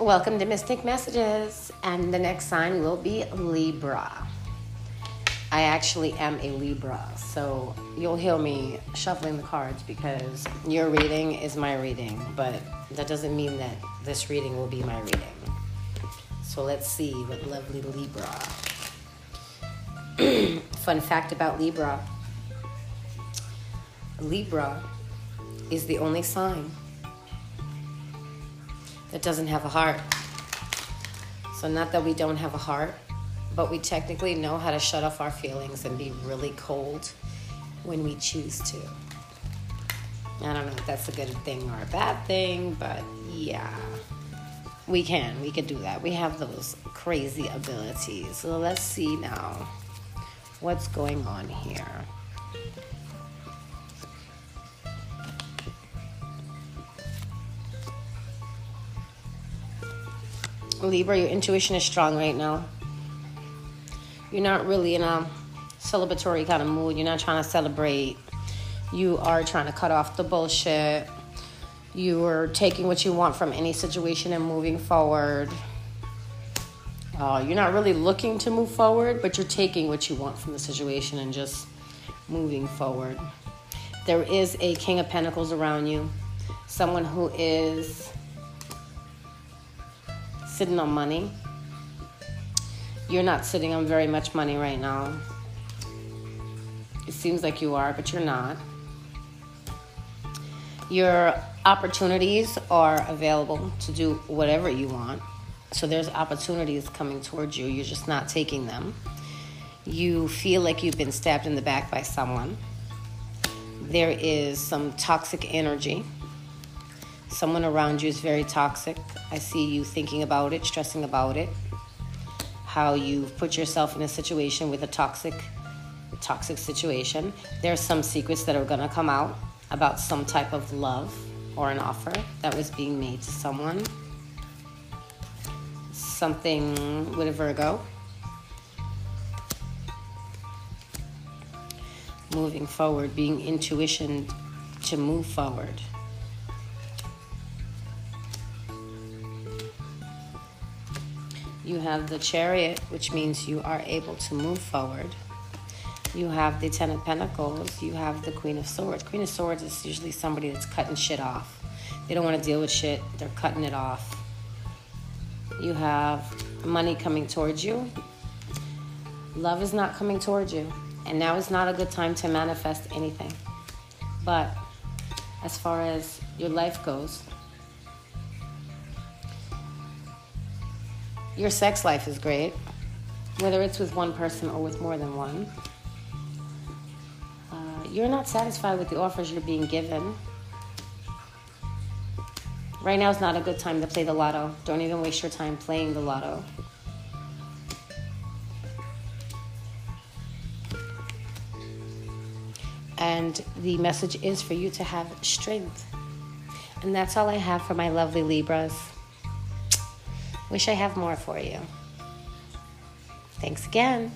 Welcome to Mystic Messages, and the next sign will be Libra. I actually am a Libra, so you'll hear me shuffling the cards because your reading is my reading, but that doesn't mean that this reading will be my reading. So let's see what lovely Libra. Fun fact about Libra Libra is the only sign that doesn't have a heart. So, not that we don't have a heart, but we technically know how to shut off our feelings and be really cold when we choose to. I don't know if that's a good thing or a bad thing, but yeah, we can. We can do that. We have those crazy abilities. So, let's see now what's going on here. Libra, your intuition is strong right now. You're not really in a celebratory kind of mood. You're not trying to celebrate. You are trying to cut off the bullshit. You are taking what you want from any situation and moving forward. Uh, you're not really looking to move forward, but you're taking what you want from the situation and just moving forward. There is a King of Pentacles around you, someone who is sitting on money. You're not sitting on very much money right now. It seems like you are, but you're not. Your opportunities are available to do whatever you want. So there's opportunities coming towards you. You're just not taking them. You feel like you've been stabbed in the back by someone. There is some toxic energy someone around you is very toxic. I see you thinking about it, stressing about it. How you've put yourself in a situation with a toxic toxic situation. There are some secrets that are going to come out about some type of love or an offer that was being made to someone. Something with a Virgo. Moving forward, being intuition to move forward. You have the chariot, which means you are able to move forward. You have the Ten of Pentacles. You have the Queen of Swords. Queen of Swords is usually somebody that's cutting shit off. They don't want to deal with shit, they're cutting it off. You have money coming towards you. Love is not coming towards you. And now is not a good time to manifest anything. But as far as your life goes, Your sex life is great, whether it's with one person or with more than one. Uh, you're not satisfied with the offers you're being given. Right now is not a good time to play the lotto. Don't even waste your time playing the lotto. And the message is for you to have strength. And that's all I have for my lovely Libras. Wish I have more for you. Thanks again.